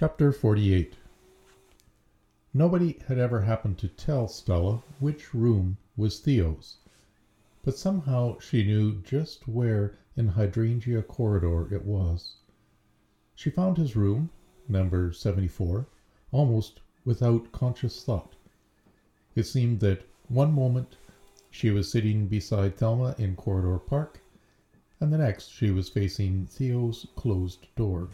Chapter 48 Nobody had ever happened to tell Stella which room was Theo's, but somehow she knew just where in Hydrangea Corridor it was. She found his room, number 74, almost without conscious thought. It seemed that one moment she was sitting beside Thelma in Corridor Park, and the next she was facing Theo's closed door.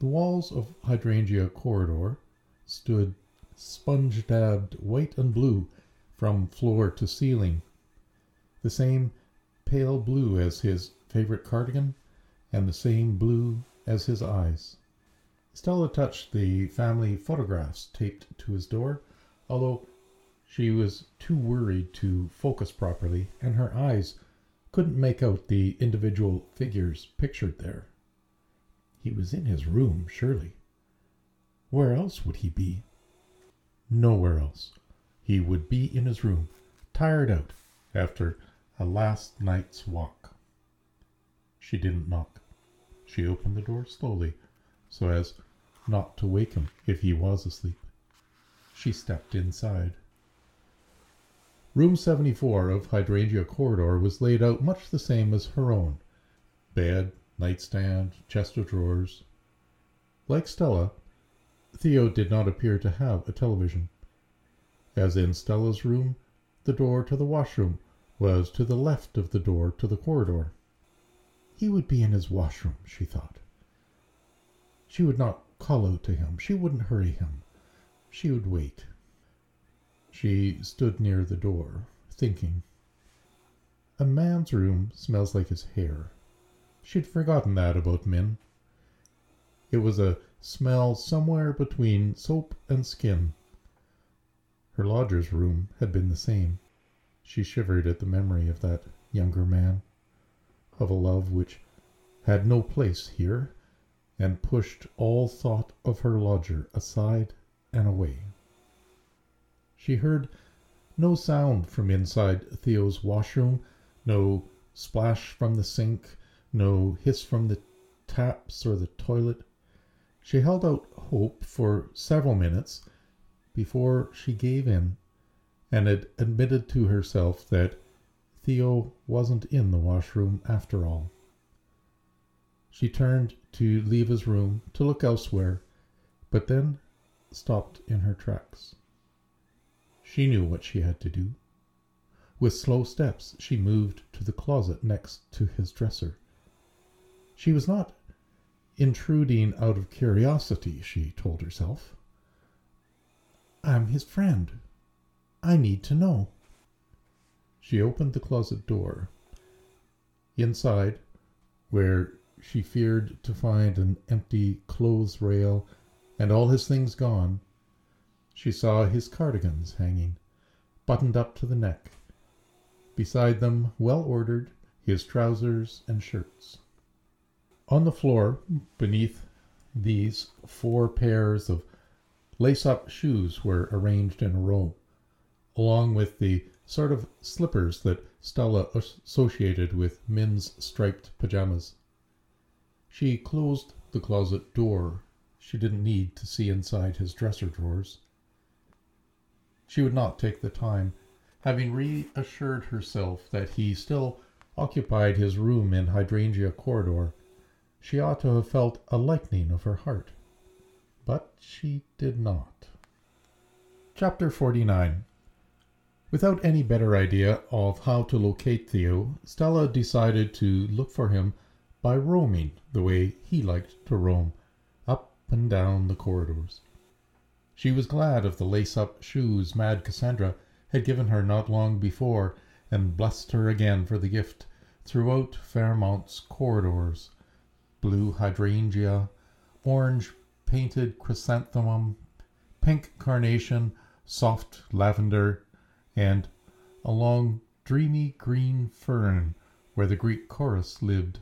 The walls of Hydrangea Corridor stood sponge dabbed white and blue from floor to ceiling, the same pale blue as his favorite cardigan, and the same blue as his eyes. Stella touched the family photographs taped to his door, although she was too worried to focus properly, and her eyes couldn't make out the individual figures pictured there. He was in his room, surely. Where else would he be? Nowhere else. He would be in his room, tired out after a last night's walk. She didn't knock. She opened the door slowly, so as not to wake him if he was asleep. She stepped inside. Room 74 of Hydrangea Corridor was laid out much the same as her own bed, nightstand, chest of drawers. Like Stella, Theo did not appear to have a television. As in Stella's room, the door to the washroom was to the left of the door to the corridor. He would be in his washroom, she thought. She would not call out to him. She wouldn't hurry him. She would wait. She stood near the door, thinking. A man's room smells like his hair. She'd forgotten that about Min. It was a smell somewhere between soap and skin. Her lodger's room had been the same. She shivered at the memory of that younger man, of a love which had no place here, and pushed all thought of her lodger aside and away. She heard no sound from inside Theo's washroom, no splash from the sink, no hiss from the taps or the toilet. She held out hope for several minutes before she gave in and had admitted to herself that Theo wasn't in the washroom after all. She turned to leave his room to look elsewhere, but then stopped in her tracks. She knew what she had to do. With slow steps, she moved to the closet next to his dresser. She was not intruding out of curiosity, she told herself. I'm his friend. I need to know. She opened the closet door. Inside, where she feared to find an empty clothes rail and all his things gone, she saw his cardigans hanging, buttoned up to the neck. Beside them, well ordered, his trousers and shirts. On the floor, beneath these, four pairs of lace up shoes were arranged in a row, along with the sort of slippers that Stella associated with Min's striped pajamas. She closed the closet door. She didn't need to see inside his dresser drawers. She would not take the time, having reassured herself that he still occupied his room in Hydrangea Corridor she ought to have felt a lightening of her heart. But she did not. Chapter 49 Without any better idea of how to locate Theo, Stella decided to look for him by roaming the way he liked to roam, up and down the corridors. She was glad of the lace up shoes Mad Cassandra had given her not long before, and blessed her again for the gift throughout Fairmount's corridors blue hydrangea, orange painted chrysanthemum, pink carnation, soft lavender, and a long dreamy green fern where the Greek chorus lived.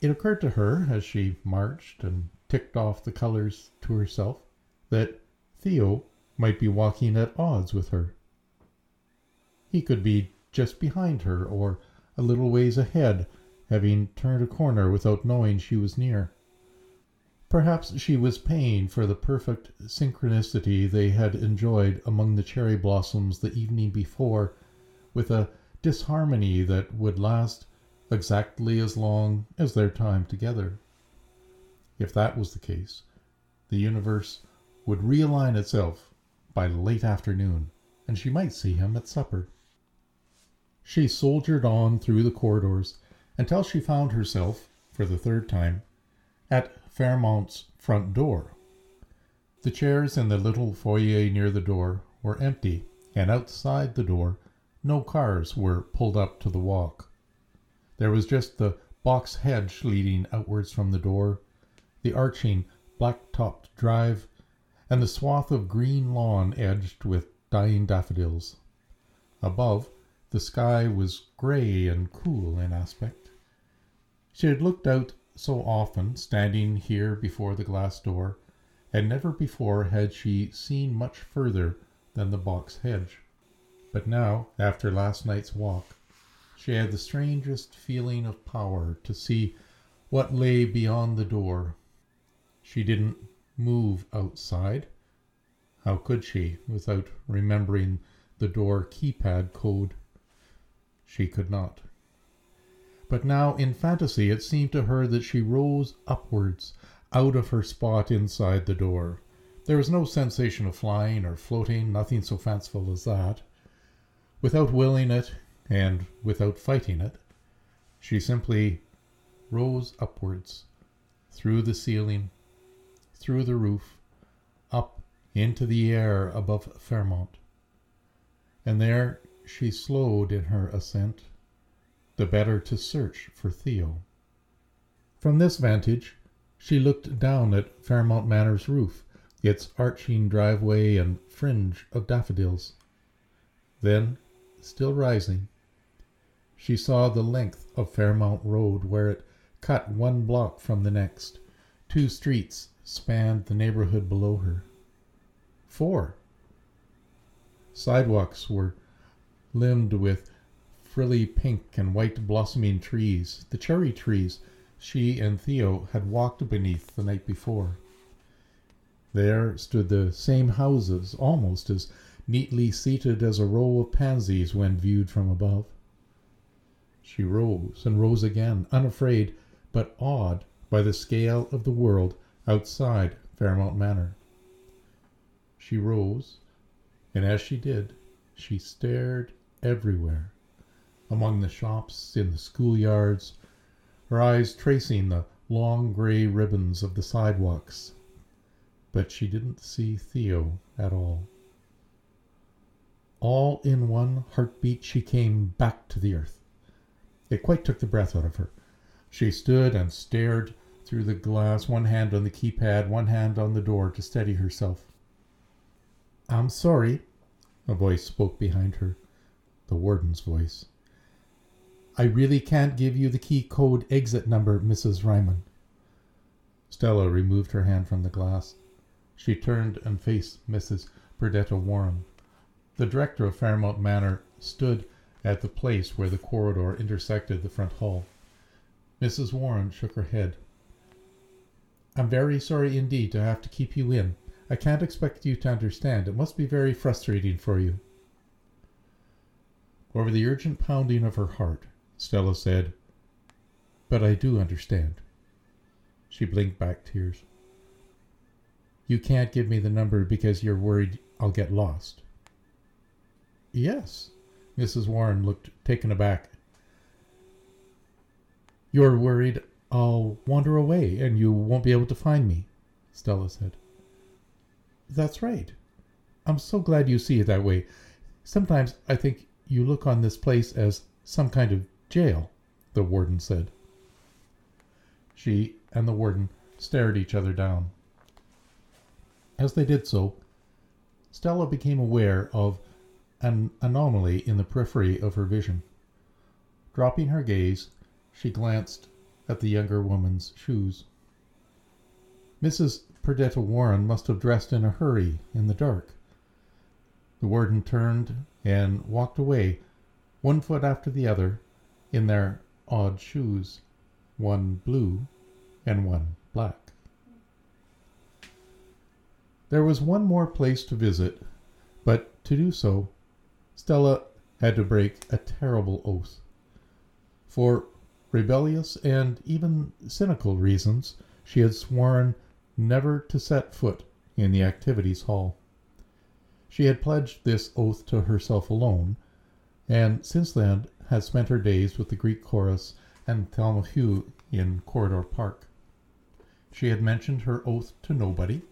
It occurred to her as she marched and ticked off the colors to herself that Theo might be walking at odds with her. He could be just behind her or a little ways ahead having turned a corner without knowing she was near. Perhaps she was paying for the perfect synchronicity they had enjoyed among the cherry blossoms the evening before with a disharmony that would last exactly as long as their time together. If that was the case, the universe would realign itself by late afternoon, and she might see him at supper. She soldiered on through the corridors until she found herself, for the third time, at Fairmount's front door. The chairs in the little foyer near the door were empty, and outside the door no cars were pulled up to the walk. There was just the box hedge leading outwards from the door, the arching black topped drive, and the swath of green lawn edged with dying daffodils. Above, the sky was grey and cool in aspect. She had looked out so often, standing here before the glass door, and never before had she seen much further than the box hedge. But now, after last night's walk, she had the strangest feeling of power to see what lay beyond the door. She didn't move outside. How could she, without remembering the door keypad code? She could not. But now, in fantasy, it seemed to her that she rose upwards out of her spot inside the door. There was no sensation of flying or floating, nothing so fanciful as that. Without willing it, and without fighting it, she simply rose upwards, through the ceiling, through the roof, up into the air above Fairmount. And there she slowed in her ascent, the better to search for Theo. From this vantage, she looked down at Fairmount Manor's roof, its arching driveway and fringe of daffodils. Then still rising, she saw the length of Fairmount Road where it cut one block from the next. Two streets spanned the neighborhood below her. Four. Sidewalks were limned with frilly pink and white blossoming trees, the cherry trees she and Theo had walked beneath the night before. There stood the same houses, almost as neatly seated as a row of pansies when viewed from above. She rose and rose again, unafraid, but awed by the scale of the world outside Fairmount Manor. She rose, and as she did, she stared everywhere, among the shops, in the schoolyards, her eyes tracing the long gray ribbons of the sidewalks. But she didn't see Theo at all. All in one heartbeat she came back to the earth. It quite took the breath out of her. She stood and stared through the glass, one hand on the keypad, one hand on the door to steady herself. I'm sorry, a voice spoke behind her, the warden's voice. I really can't give you the key code exit number, Mrs. Ryman. Stella removed her hand from the glass. She turned and faced Mrs. Perdita Warren. The director of Fairmount Manor stood at the place where the corridor intersected the front hall. Mrs. Warren shook her head. I'm very sorry indeed to have to keep you in. I can't expect you to understand. It must be very frustrating for you. Over the urgent pounding of her heart, Stella said, But I do understand. She blinked back tears. You can't give me the number because you're worried I'll get lost. Yes. Mrs. Warren looked taken aback. You're worried I'll wander away and you won't be able to find me, Stella said. That's right. I'm so glad you see it that way. Sometimes I think you look on this place as some kind of jail, the warden said. She and the warden stared each other down. As they did so, Stella became aware of an anomaly in the periphery of her vision. Dropping her gaze, she glanced at the younger woman's shoes. Mrs. Perdita Warren must have dressed in a hurry in the dark. The warden turned and walked away, one foot after the other, in their odd shoes, one blue and one black. There was one more place to visit, but to do so, Stella had to break a terrible oath. For rebellious and even cynical reasons, she had sworn never to set foot in the activities hall. She had pledged this oath to herself alone, and since then had spent her days with the Greek chorus and Thelma Hugh in Corridor Park. She had mentioned her oath to nobody,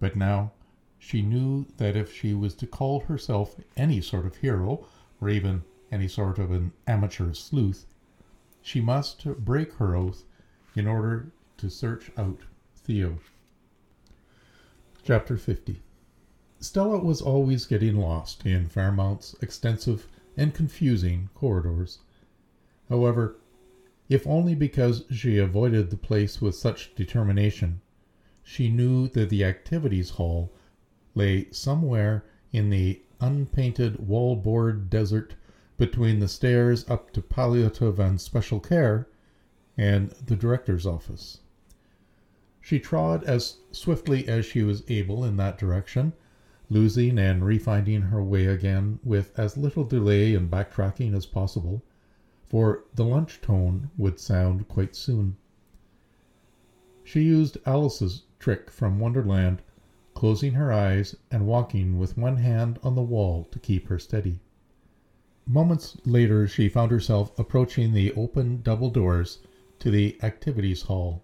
but now she knew that if she was to call herself any sort of hero, or even any sort of an amateur sleuth, she must break her oath in order to search out Theo. Chapter 50 Stella was always getting lost in Fairmount's extensive and confusing corridors. However, if only because she avoided the place with such determination, she knew that the activities hall lay somewhere in the unpainted wall-board desert between the stairs up to palliative and special care and the director's office. She trod as swiftly as she was able in that direction losing and refinding her way again with as little delay and backtracking as possible, for the lunch tone would sound quite soon. She used Alice's trick from Wonderland, closing her eyes and walking with one hand on the wall to keep her steady. Moments later she found herself approaching the open double doors to the activities hall.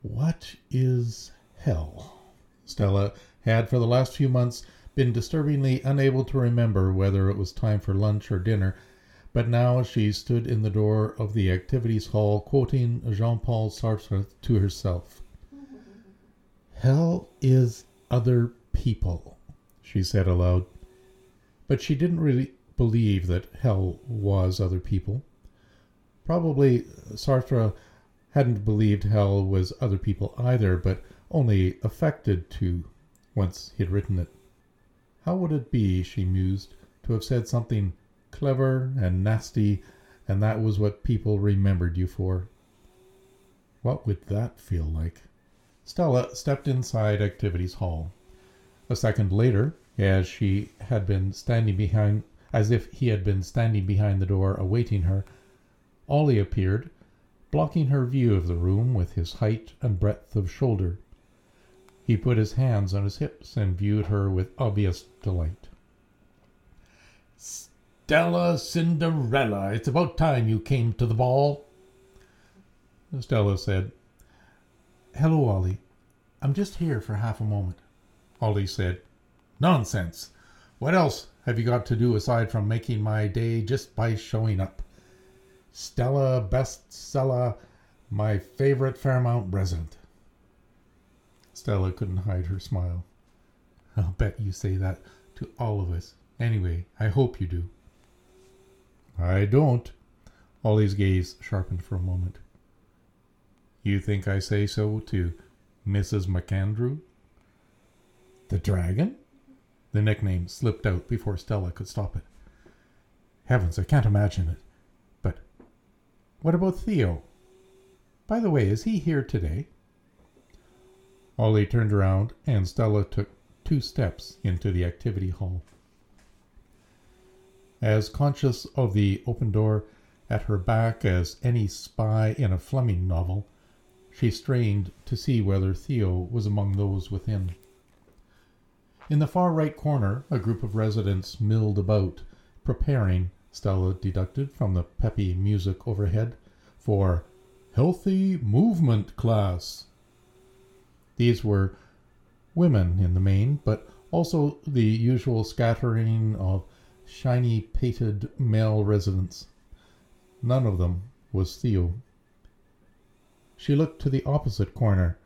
What is hell? Stella had for the last few months been disturbingly unable to remember whether it was time for lunch or dinner, but now she stood in the door of the activities hall quoting Jean Paul Sartre to herself. Hell is other people, she said aloud. But she didn't really believe that hell was other people. Probably Sartre hadn't believed hell was other people either, but only affected to once he had written it. How would it be, she mused, to have said something clever and nasty, and that was what people remembered you for? What would that feel like? Stella stepped inside Activities Hall. A second later, as she had been standing behind, as if he had been standing behind the door awaiting her, Ollie appeared, blocking her view of the room with his height and breadth of shoulder. He put his hands on his hips and viewed her with obvious delight. Stella Cinderella, it's about time you came to the ball. Stella said, Hello, Ollie. I'm just here for half a moment. Ollie said, Nonsense. What else have you got to do aside from making my day just by showing up? Stella Bestseller, my favorite Fairmount resident. Stella couldn't hide her smile. I'll bet you say that to all of us. Anyway, I hope you do. I don't. Ollie's gaze sharpened for a moment. You think I say so to Mrs. McAndrew? The dragon? The nickname slipped out before Stella could stop it. Heavens, I can't imagine it. But what about Theo? By the way, is he here today? Ollie turned around and Stella took two steps into the activity hall. As conscious of the open door at her back as any spy in a Fleming novel, she strained to see whether Theo was among those within. In the far right corner, a group of residents milled about, preparing, Stella deducted from the peppy music overhead, for healthy movement class. These were women in the main, but also the usual scattering of shiny pated male residents. None of them was Theo. She looked to the opposite corner,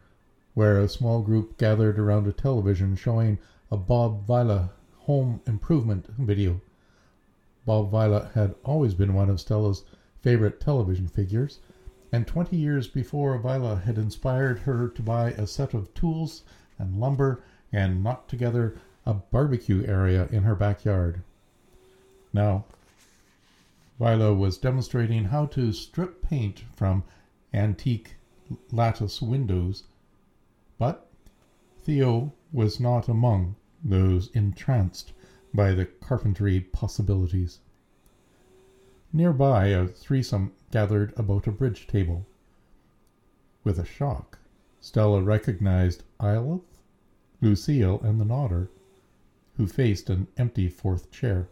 where a small group gathered around a television showing a Bob Vila home improvement video. Bob Vila had always been one of Stella's favorite television figures, and twenty years before Vila had inspired her to buy a set of tools and lumber and knock together a barbecue area in her backyard. Now, Vila was demonstrating how to strip paint from antique lattice windows, but Theo was not among those entranced by the carpentry possibilities. Nearby, a threesome gathered about a bridge table. With a shock, Stella recognized Iolanthe, Lucille, and the Nodder, who faced an empty fourth chair.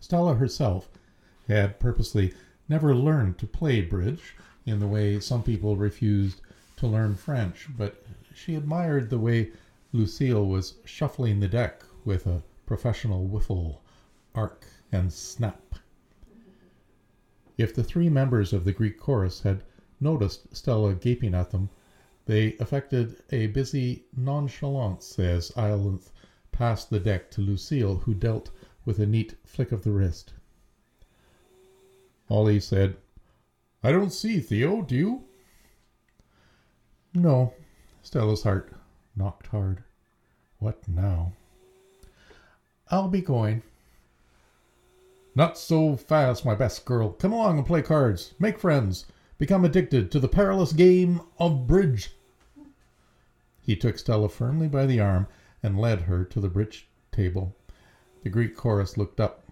Stella herself had purposely never learned to play bridge in the way some people refused to learn French, but she admired the way Lucille was shuffling the deck with a professional whiffle, arc, and snap. If the three members of the Greek chorus had noticed Stella gaping at them, they affected a busy nonchalance as Iolanthe passed the deck to Lucille, who dealt with a neat flick of the wrist. Ollie said, I don't see Theo, do you? No. Stella's heart knocked hard. What now? I'll be going. Not so fast, my best girl. Come along and play cards. Make friends. Become addicted to the perilous game of bridge. He took Stella firmly by the arm and led her to the bridge table. The Greek chorus looked up.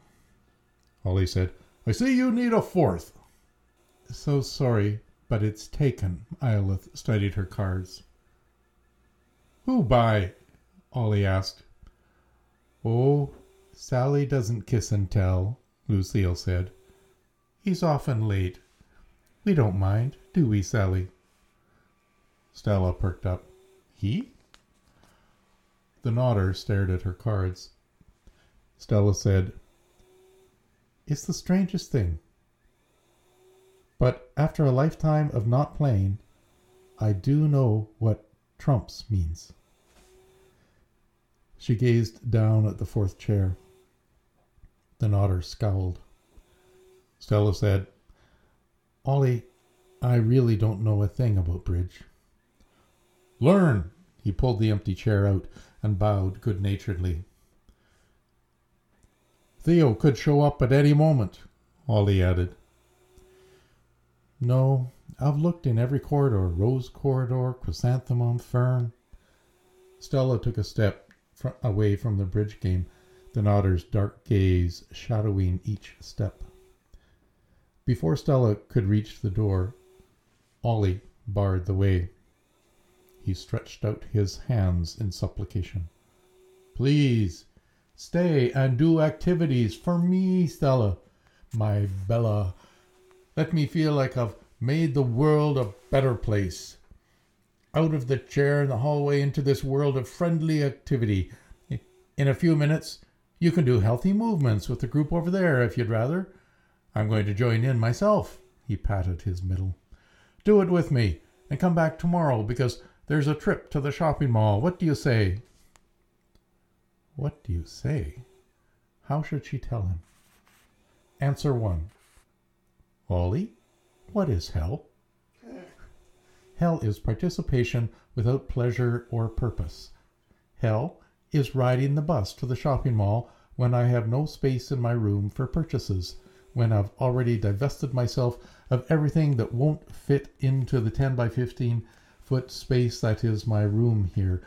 Ollie said, I see you need a fourth. So sorry, but it's taken. Iolanthe studied her cards. Who by? Ollie asked. Oh, Sally doesn't kiss and tell, Lucille said. He's often late. We don't mind, do we, Sally? Stella perked up. He? The Nodder stared at her cards. Stella said, It's the strangest thing. But after a lifetime of not playing, I do know what trumps means. She gazed down at the fourth chair. The Nodder scowled. Stella said, Ollie, I really don't know a thing about bridge. Learn! He pulled the empty chair out and bowed good naturedly. Theo could show up at any moment, Ollie added. No, I've looked in every corridor rose corridor, chrysanthemum, fern. Stella took a step fr- away from the bridge game, the Nodder's dark gaze shadowing each step. Before Stella could reach the door, Ollie barred the way. He stretched out his hands in supplication. Please, stay and do activities for me, Stella, my Bella. Let me feel like I've made the world a better place. Out of the chair in the hallway into this world of friendly activity. In a few minutes, you can do healthy movements with the group over there if you'd rather. I'm going to join in myself. He patted his middle. Do it with me and come back tomorrow because there's a trip to the shopping mall. What do you say? What do you say? How should she tell him? Answer one. Ollie, what is hell? Hell is participation without pleasure or purpose. Hell is riding the bus to the shopping mall when I have no space in my room for purchases, when I've already divested myself of everything that won't fit into the 10 by 15 foot space that is my room here,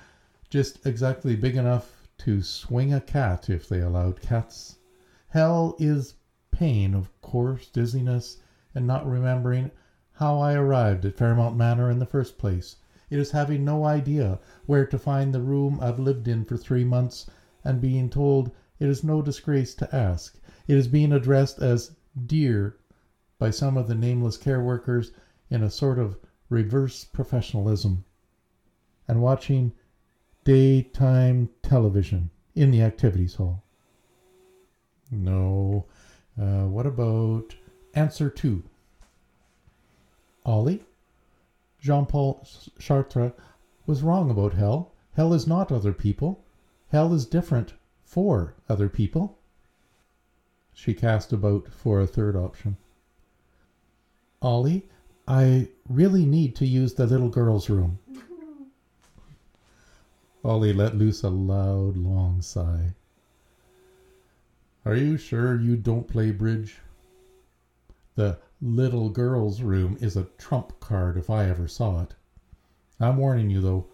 just exactly big enough to swing a cat if they allowed cats. Hell is pain, of course, dizziness, and not remembering how I arrived at Fairmount Manor in the first place. Is having no idea where to find the room I've lived in for three months, and being told it is no disgrace to ask. It is being addressed as dear by some of the nameless care workers in a sort of reverse professionalism, and watching daytime television in the activities hall. No. Uh, what about answer two? Ollie? Jean Paul Sartre was wrong about hell. Hell is not other people. Hell is different for other people. She cast about for a third option. Ollie, I really need to use the little girl's room. Ollie let loose a loud, long sigh. Are you sure you don't play bridge? The little girl's room is a trump card if I ever saw it. I'm warning you, though,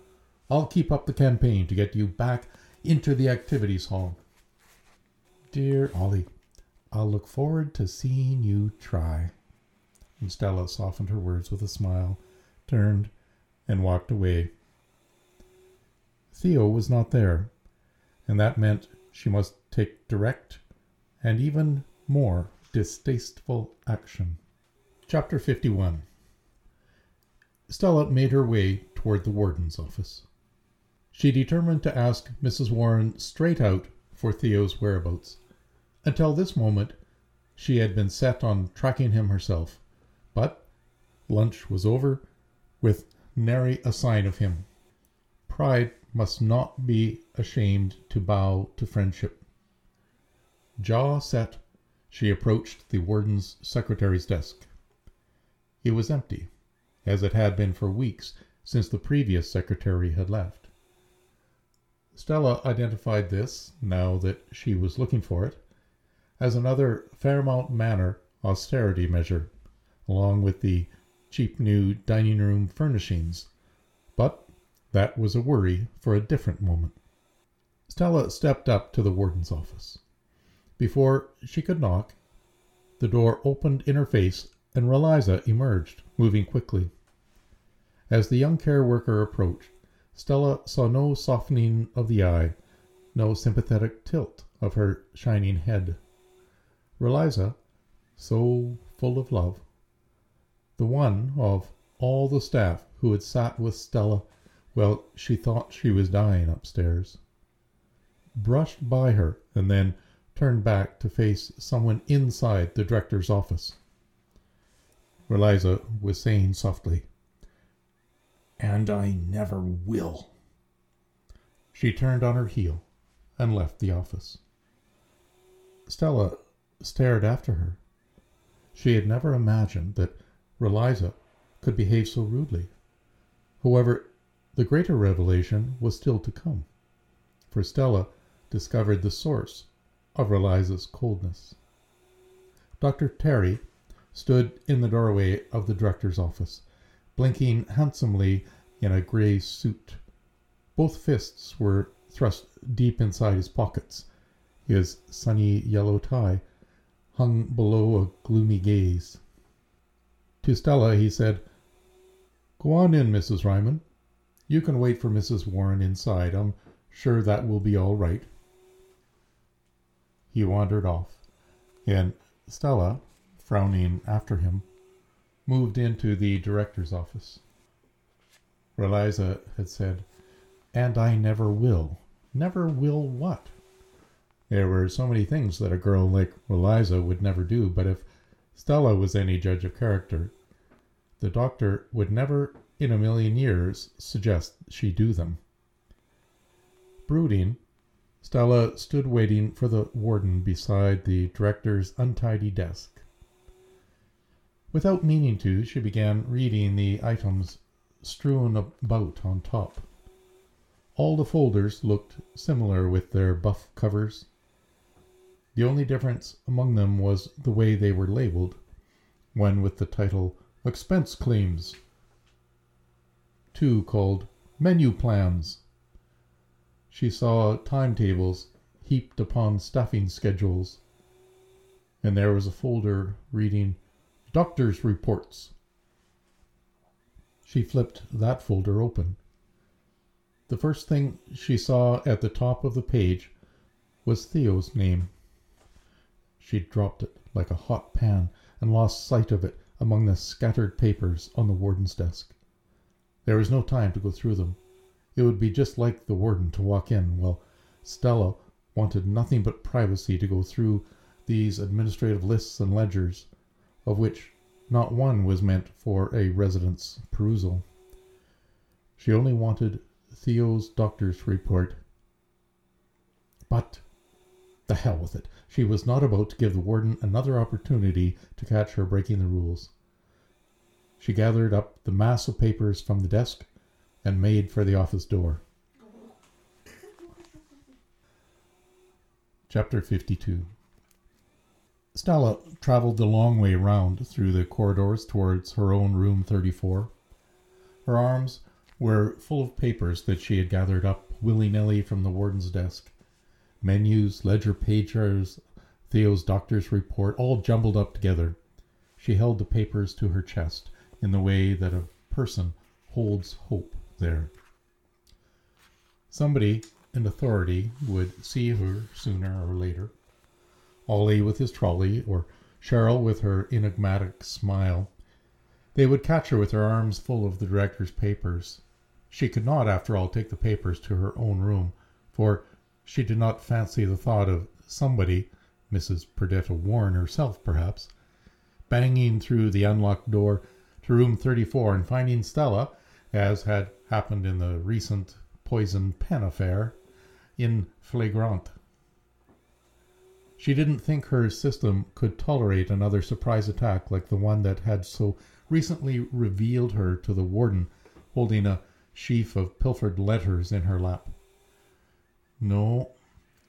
I'll keep up the campaign to get you back into the activities hall. Dear Ollie, I'll look forward to seeing you try. And Stella softened her words with a smile, turned, and walked away. Theo was not there, and that meant she must take direct and even more distasteful action. Chapter 51 Stella made her way toward the warden's office. She determined to ask Mrs. Warren straight out for Theo's whereabouts. Until this moment, she had been set on tracking him herself. But lunch was over, with nary a sign of him. Pride must not be ashamed to bow to friendship. Jaw set, she approached the warden's secretary's desk. It was empty, as it had been for weeks since the previous secretary had left. Stella identified this, now that she was looking for it, as another Fairmount Manor austerity measure, along with the cheap new dining room furnishings. But that was a worry for a different moment. Stella stepped up to the warden's office. Before she could knock, the door opened in her face and Reliza emerged, moving quickly. As the young care worker approached, Stella saw no softening of the eye, no sympathetic tilt of her shining head. Reliza, so full of love, the one of all the staff who had sat with Stella well, she thought she was dying upstairs. Brushed by her and then turned back to face someone inside the director's office. Reliza was saying softly, And I never will. She turned on her heel and left the office. Stella stared after her. She had never imagined that Reliza could behave so rudely. However, the greater revelation was still to come, for Stella discovered the source of Reliza's coldness. Dr. Terry stood in the doorway of the director's office, blinking handsomely in a gray suit. Both fists were thrust deep inside his pockets. His sunny yellow tie hung below a gloomy gaze. To Stella he said, Go on in, Mrs. Ryman. You can wait for Mrs. Warren inside. I'm sure that will be all right. He wandered off, and Stella, frowning after him, moved into the director's office. Reliza had said, And I never will. Never will what? There were so many things that a girl like Reliza would never do, but if Stella was any judge of character, the doctor would never in a million years suggest she do them. Brooding, Stella stood waiting for the warden beside the director's untidy desk. Without meaning to, she began reading the items strewn about on top. All the folders looked similar with their buff covers. The only difference among them was the way they were labeled, one with the title Expense Claims two called Menu Plans. She saw timetables heaped upon staffing schedules, and there was a folder reading Doctor's Reports. She flipped that folder open. The first thing she saw at the top of the page was Theo's name. She dropped it like a hot pan and lost sight of it among the scattered papers on the warden's desk. There was no time to go through them. It would be just like the warden to walk in, while Stella wanted nothing but privacy to go through these administrative lists and ledgers, of which not one was meant for a resident's perusal. She only wanted Theo's doctor's report. But the hell with it. She was not about to give the warden another opportunity to catch her breaking the rules. She gathered up the mass of papers from the desk and made for the office door. Chapter 52 Stella traveled the long way round through the corridors towards her own room 34. Her arms were full of papers that she had gathered up willy nilly from the warden's desk. Menus, ledger pages, Theo's doctor's report, all jumbled up together. She held the papers to her chest in the way that a person holds hope there. Somebody in authority would see her sooner or later. Ollie with his trolley, or Cheryl with her enigmatic smile. They would catch her with her arms full of the director's papers. She could not, after all, take the papers to her own room, for she did not fancy the thought of somebody, Mrs. Perdita Warren herself perhaps, banging through the unlocked door to room 34 and finding Stella, as had happened in the recent poison pen affair, in flagrante. She didn't think her system could tolerate another surprise attack like the one that had so recently revealed her to the warden holding a sheaf of pilfered letters in her lap. No,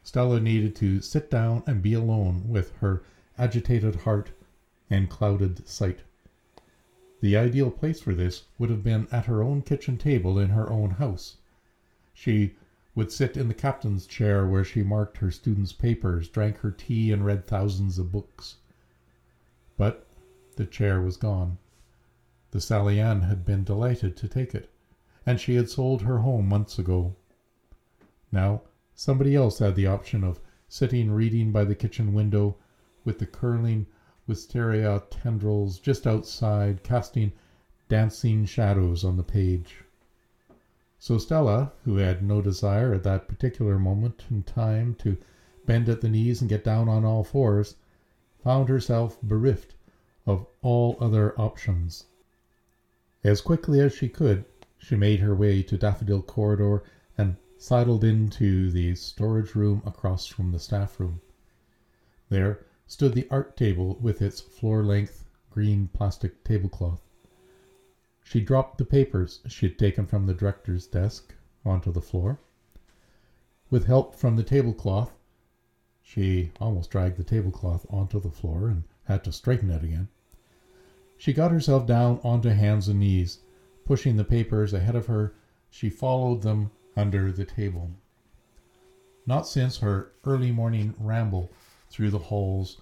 Stella needed to sit down and be alone with her agitated heart and clouded sight. The ideal place for this would have been at her own kitchen table in her own house. She would sit in the captain's chair where she marked her students' papers, drank her tea, and read thousands of books. But the chair was gone. The Sally Ann had been delighted to take it and she had sold her home months ago. Now somebody else had the option of sitting reading by the kitchen window with the curling wisteria tendrils just outside casting dancing shadows on the page. So Stella, who had no desire at that particular moment in time to bend at the knees and get down on all fours, found herself bereft of all other options. As quickly as she could, she made her way to Daffodil Corridor and sidled into the storage room across from the staff room. There stood the art table with its floor length green plastic tablecloth. She dropped the papers she had taken from the director's desk onto the floor. With help from the tablecloth, she almost dragged the tablecloth onto the floor and had to straighten it again. She got herself down onto hands and knees Pushing the papers ahead of her, she followed them under the table. Not since her early morning ramble through the halls,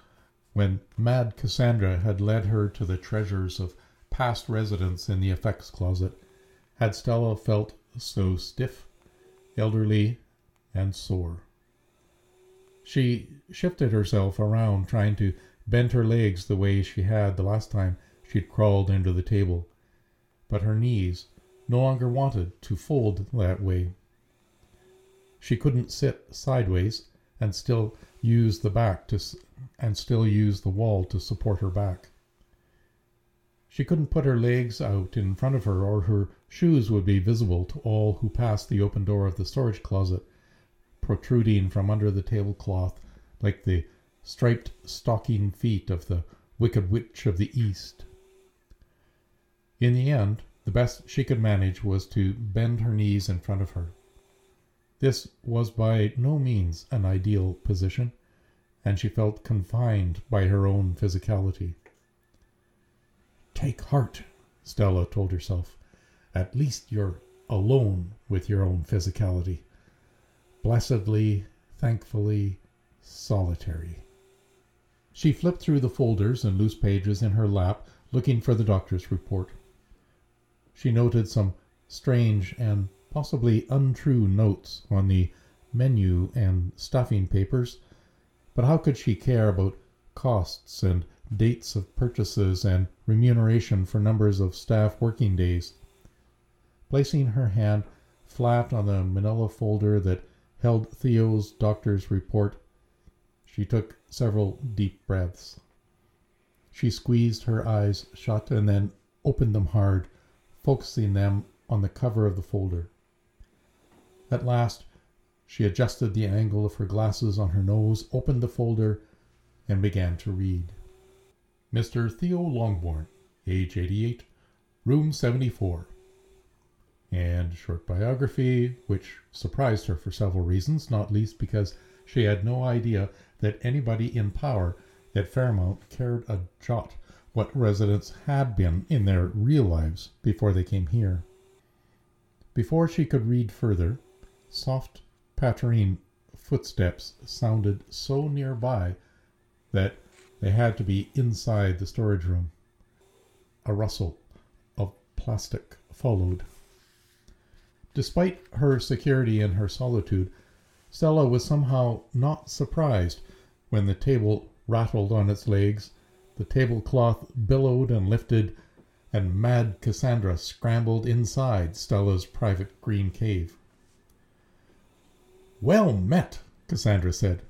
when Mad Cassandra had led her to the treasures of past residence in the effects closet, had Stella felt so stiff, elderly, and sore. She shifted herself around, trying to bend her legs the way she had the last time she'd crawled into the table but her knees no longer wanted to fold that way. She couldn't sit sideways and still use the back to and still use the wall to support her back. She couldn't put her legs out in front of her or her shoes would be visible to all who passed the open door of the storage closet, protruding from under the tablecloth like the striped stocking feet of the Wicked Witch of the East. In the end, the best she could manage was to bend her knees in front of her. This was by no means an ideal position, and she felt confined by her own physicality. Take heart, Stella told herself. At least you're alone with your own physicality. Blessedly, thankfully, solitary. She flipped through the folders and loose pages in her lap, looking for the doctor's report. She noted some strange and possibly untrue notes on the menu and stuffing papers, but how could she care about costs and dates of purchases and remuneration for numbers of staff working days? Placing her hand flat on the manila folder that held Theo's doctor's report, she took several deep breaths. She squeezed her eyes shut and then opened them hard focusing them on the cover of the folder. At last, she adjusted the angle of her glasses on her nose, opened the folder, and began to read. Mr. Theo Longbourn, age 88, room 74. And short biography, which surprised her for several reasons, not least because she had no idea that anybody in power at Fairmount cared a jot what residents had been in their real lives before they came here. Before she could read further, soft pattering footsteps sounded so nearby that they had to be inside the storage room. A rustle of plastic followed. Despite her security and her solitude, Stella was somehow not surprised when the table rattled on its legs, the tablecloth billowed and lifted, and mad Cassandra scrambled inside Stella's private green cave. Well met, Cassandra said.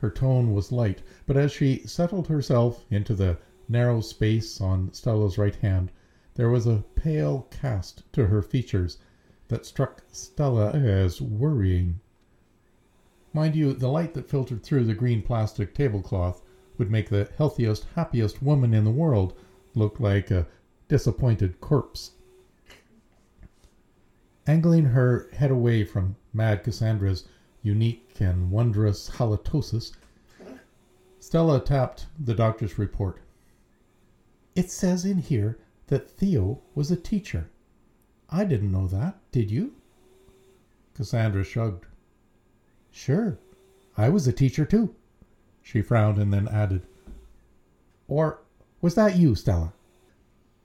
Her tone was light, but as she settled herself into the narrow space on Stella's right hand, there was a pale cast to her features that struck Stella as worrying. Mind you, the light that filtered through the green plastic tablecloth would make the healthiest, happiest woman in the world look like a disappointed corpse. Angling her head away from Mad Cassandra's unique and wondrous halitosis, Stella tapped the doctor's report. It says in here that Theo was a teacher. I didn't know that, did you? Cassandra shrugged. Sure, I was a teacher too. She frowned and then added, Or was that you, Stella?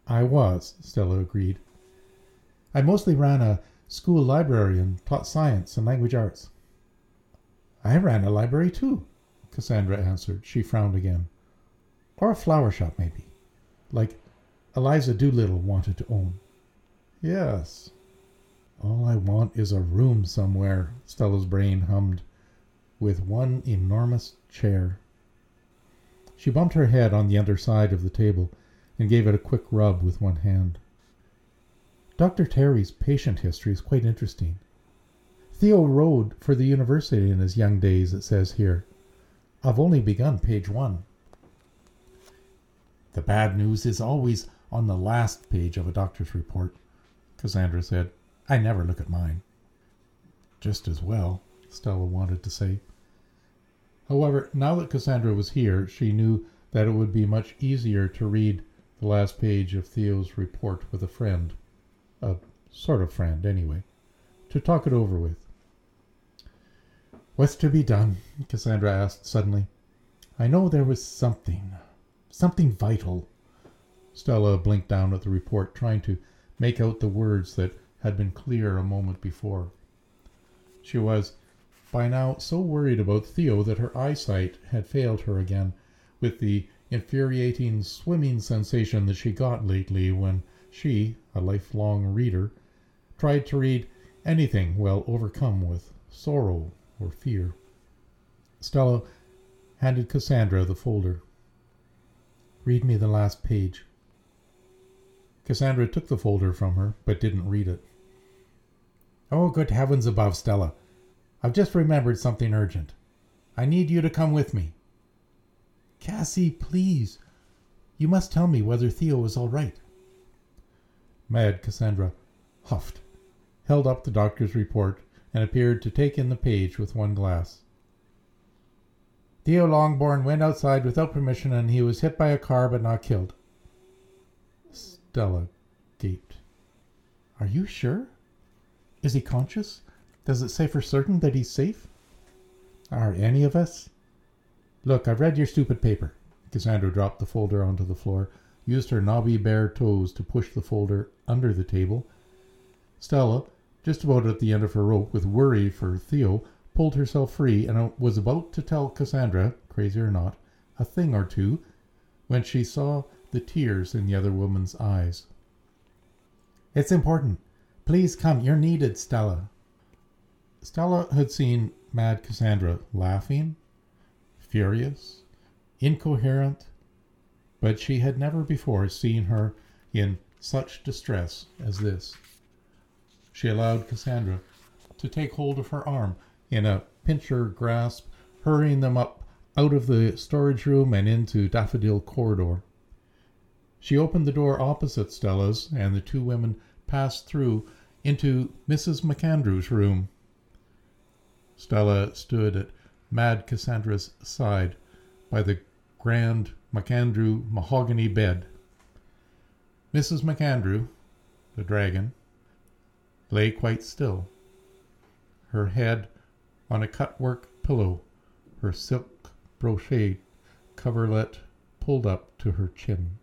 I was, Stella agreed. I mostly ran a school library and taught science and language arts. I ran a library too, Cassandra answered. She frowned again. Or a flower shop, maybe, like Eliza Doolittle wanted to own. Yes, all I want is a room somewhere, Stella's brain hummed, with one enormous chair. She bumped her head on the under side of the table and gave it a quick rub with one hand. Dr. Terry's patient history is quite interesting. Theo rode for the university in his young days, it says here. I've only begun page one. The bad news is always on the last page of a doctor's report, Cassandra said. I never look at mine. Just as well, Stella wanted to say. However, now that Cassandra was here, she knew that it would be much easier to read the last page of Theo's report with a friend. A sort of friend, anyway. To talk it over with. What's to be done? Cassandra asked suddenly. I know there was something. Something vital. Stella blinked down at the report, trying to make out the words that had been clear a moment before. She was by now so worried about Theo that her eyesight had failed her again, with the infuriating swimming sensation that she got lately when she, a lifelong reader, tried to read anything while overcome with sorrow or fear. Stella handed Cassandra the folder. Read me the last page. Cassandra took the folder from her, but didn't read it. Oh, good heavens above, Stella. I've just remembered something urgent. I need you to come with me. Cassie, please. You must tell me whether Theo is all right. Mad Cassandra huffed, held up the doctor's report, and appeared to take in the page with one glass. Theo Longbourn went outside without permission and he was hit by a car but not killed. Stella gaped. Are you sure? Is he conscious? Does it say for certain that he's safe? Are any of us? Look, I've read your stupid paper. Cassandra dropped the folder onto the floor, used her knobby bare toes to push the folder under the table. Stella, just about at the end of her rope with worry for Theo, pulled herself free and uh, was about to tell Cassandra, crazy or not, a thing or two, when she saw the tears in the other woman's eyes. It's important. Please come. You're needed, Stella. Stella had seen Mad Cassandra laughing, furious, incoherent, but she had never before seen her in such distress as this. She allowed Cassandra to take hold of her arm in a pincher grasp, hurrying them up out of the storage room and into Daffodil Corridor. She opened the door opposite Stella's, and the two women passed through into Mrs. MacAndrew's room. Stella stood at Mad Cassandra's side by the grand MacAndrew mahogany bed. Mrs. MacAndrew, the dragon, lay quite still, her head on a cut-work pillow, her silk brocade coverlet pulled up to her chin.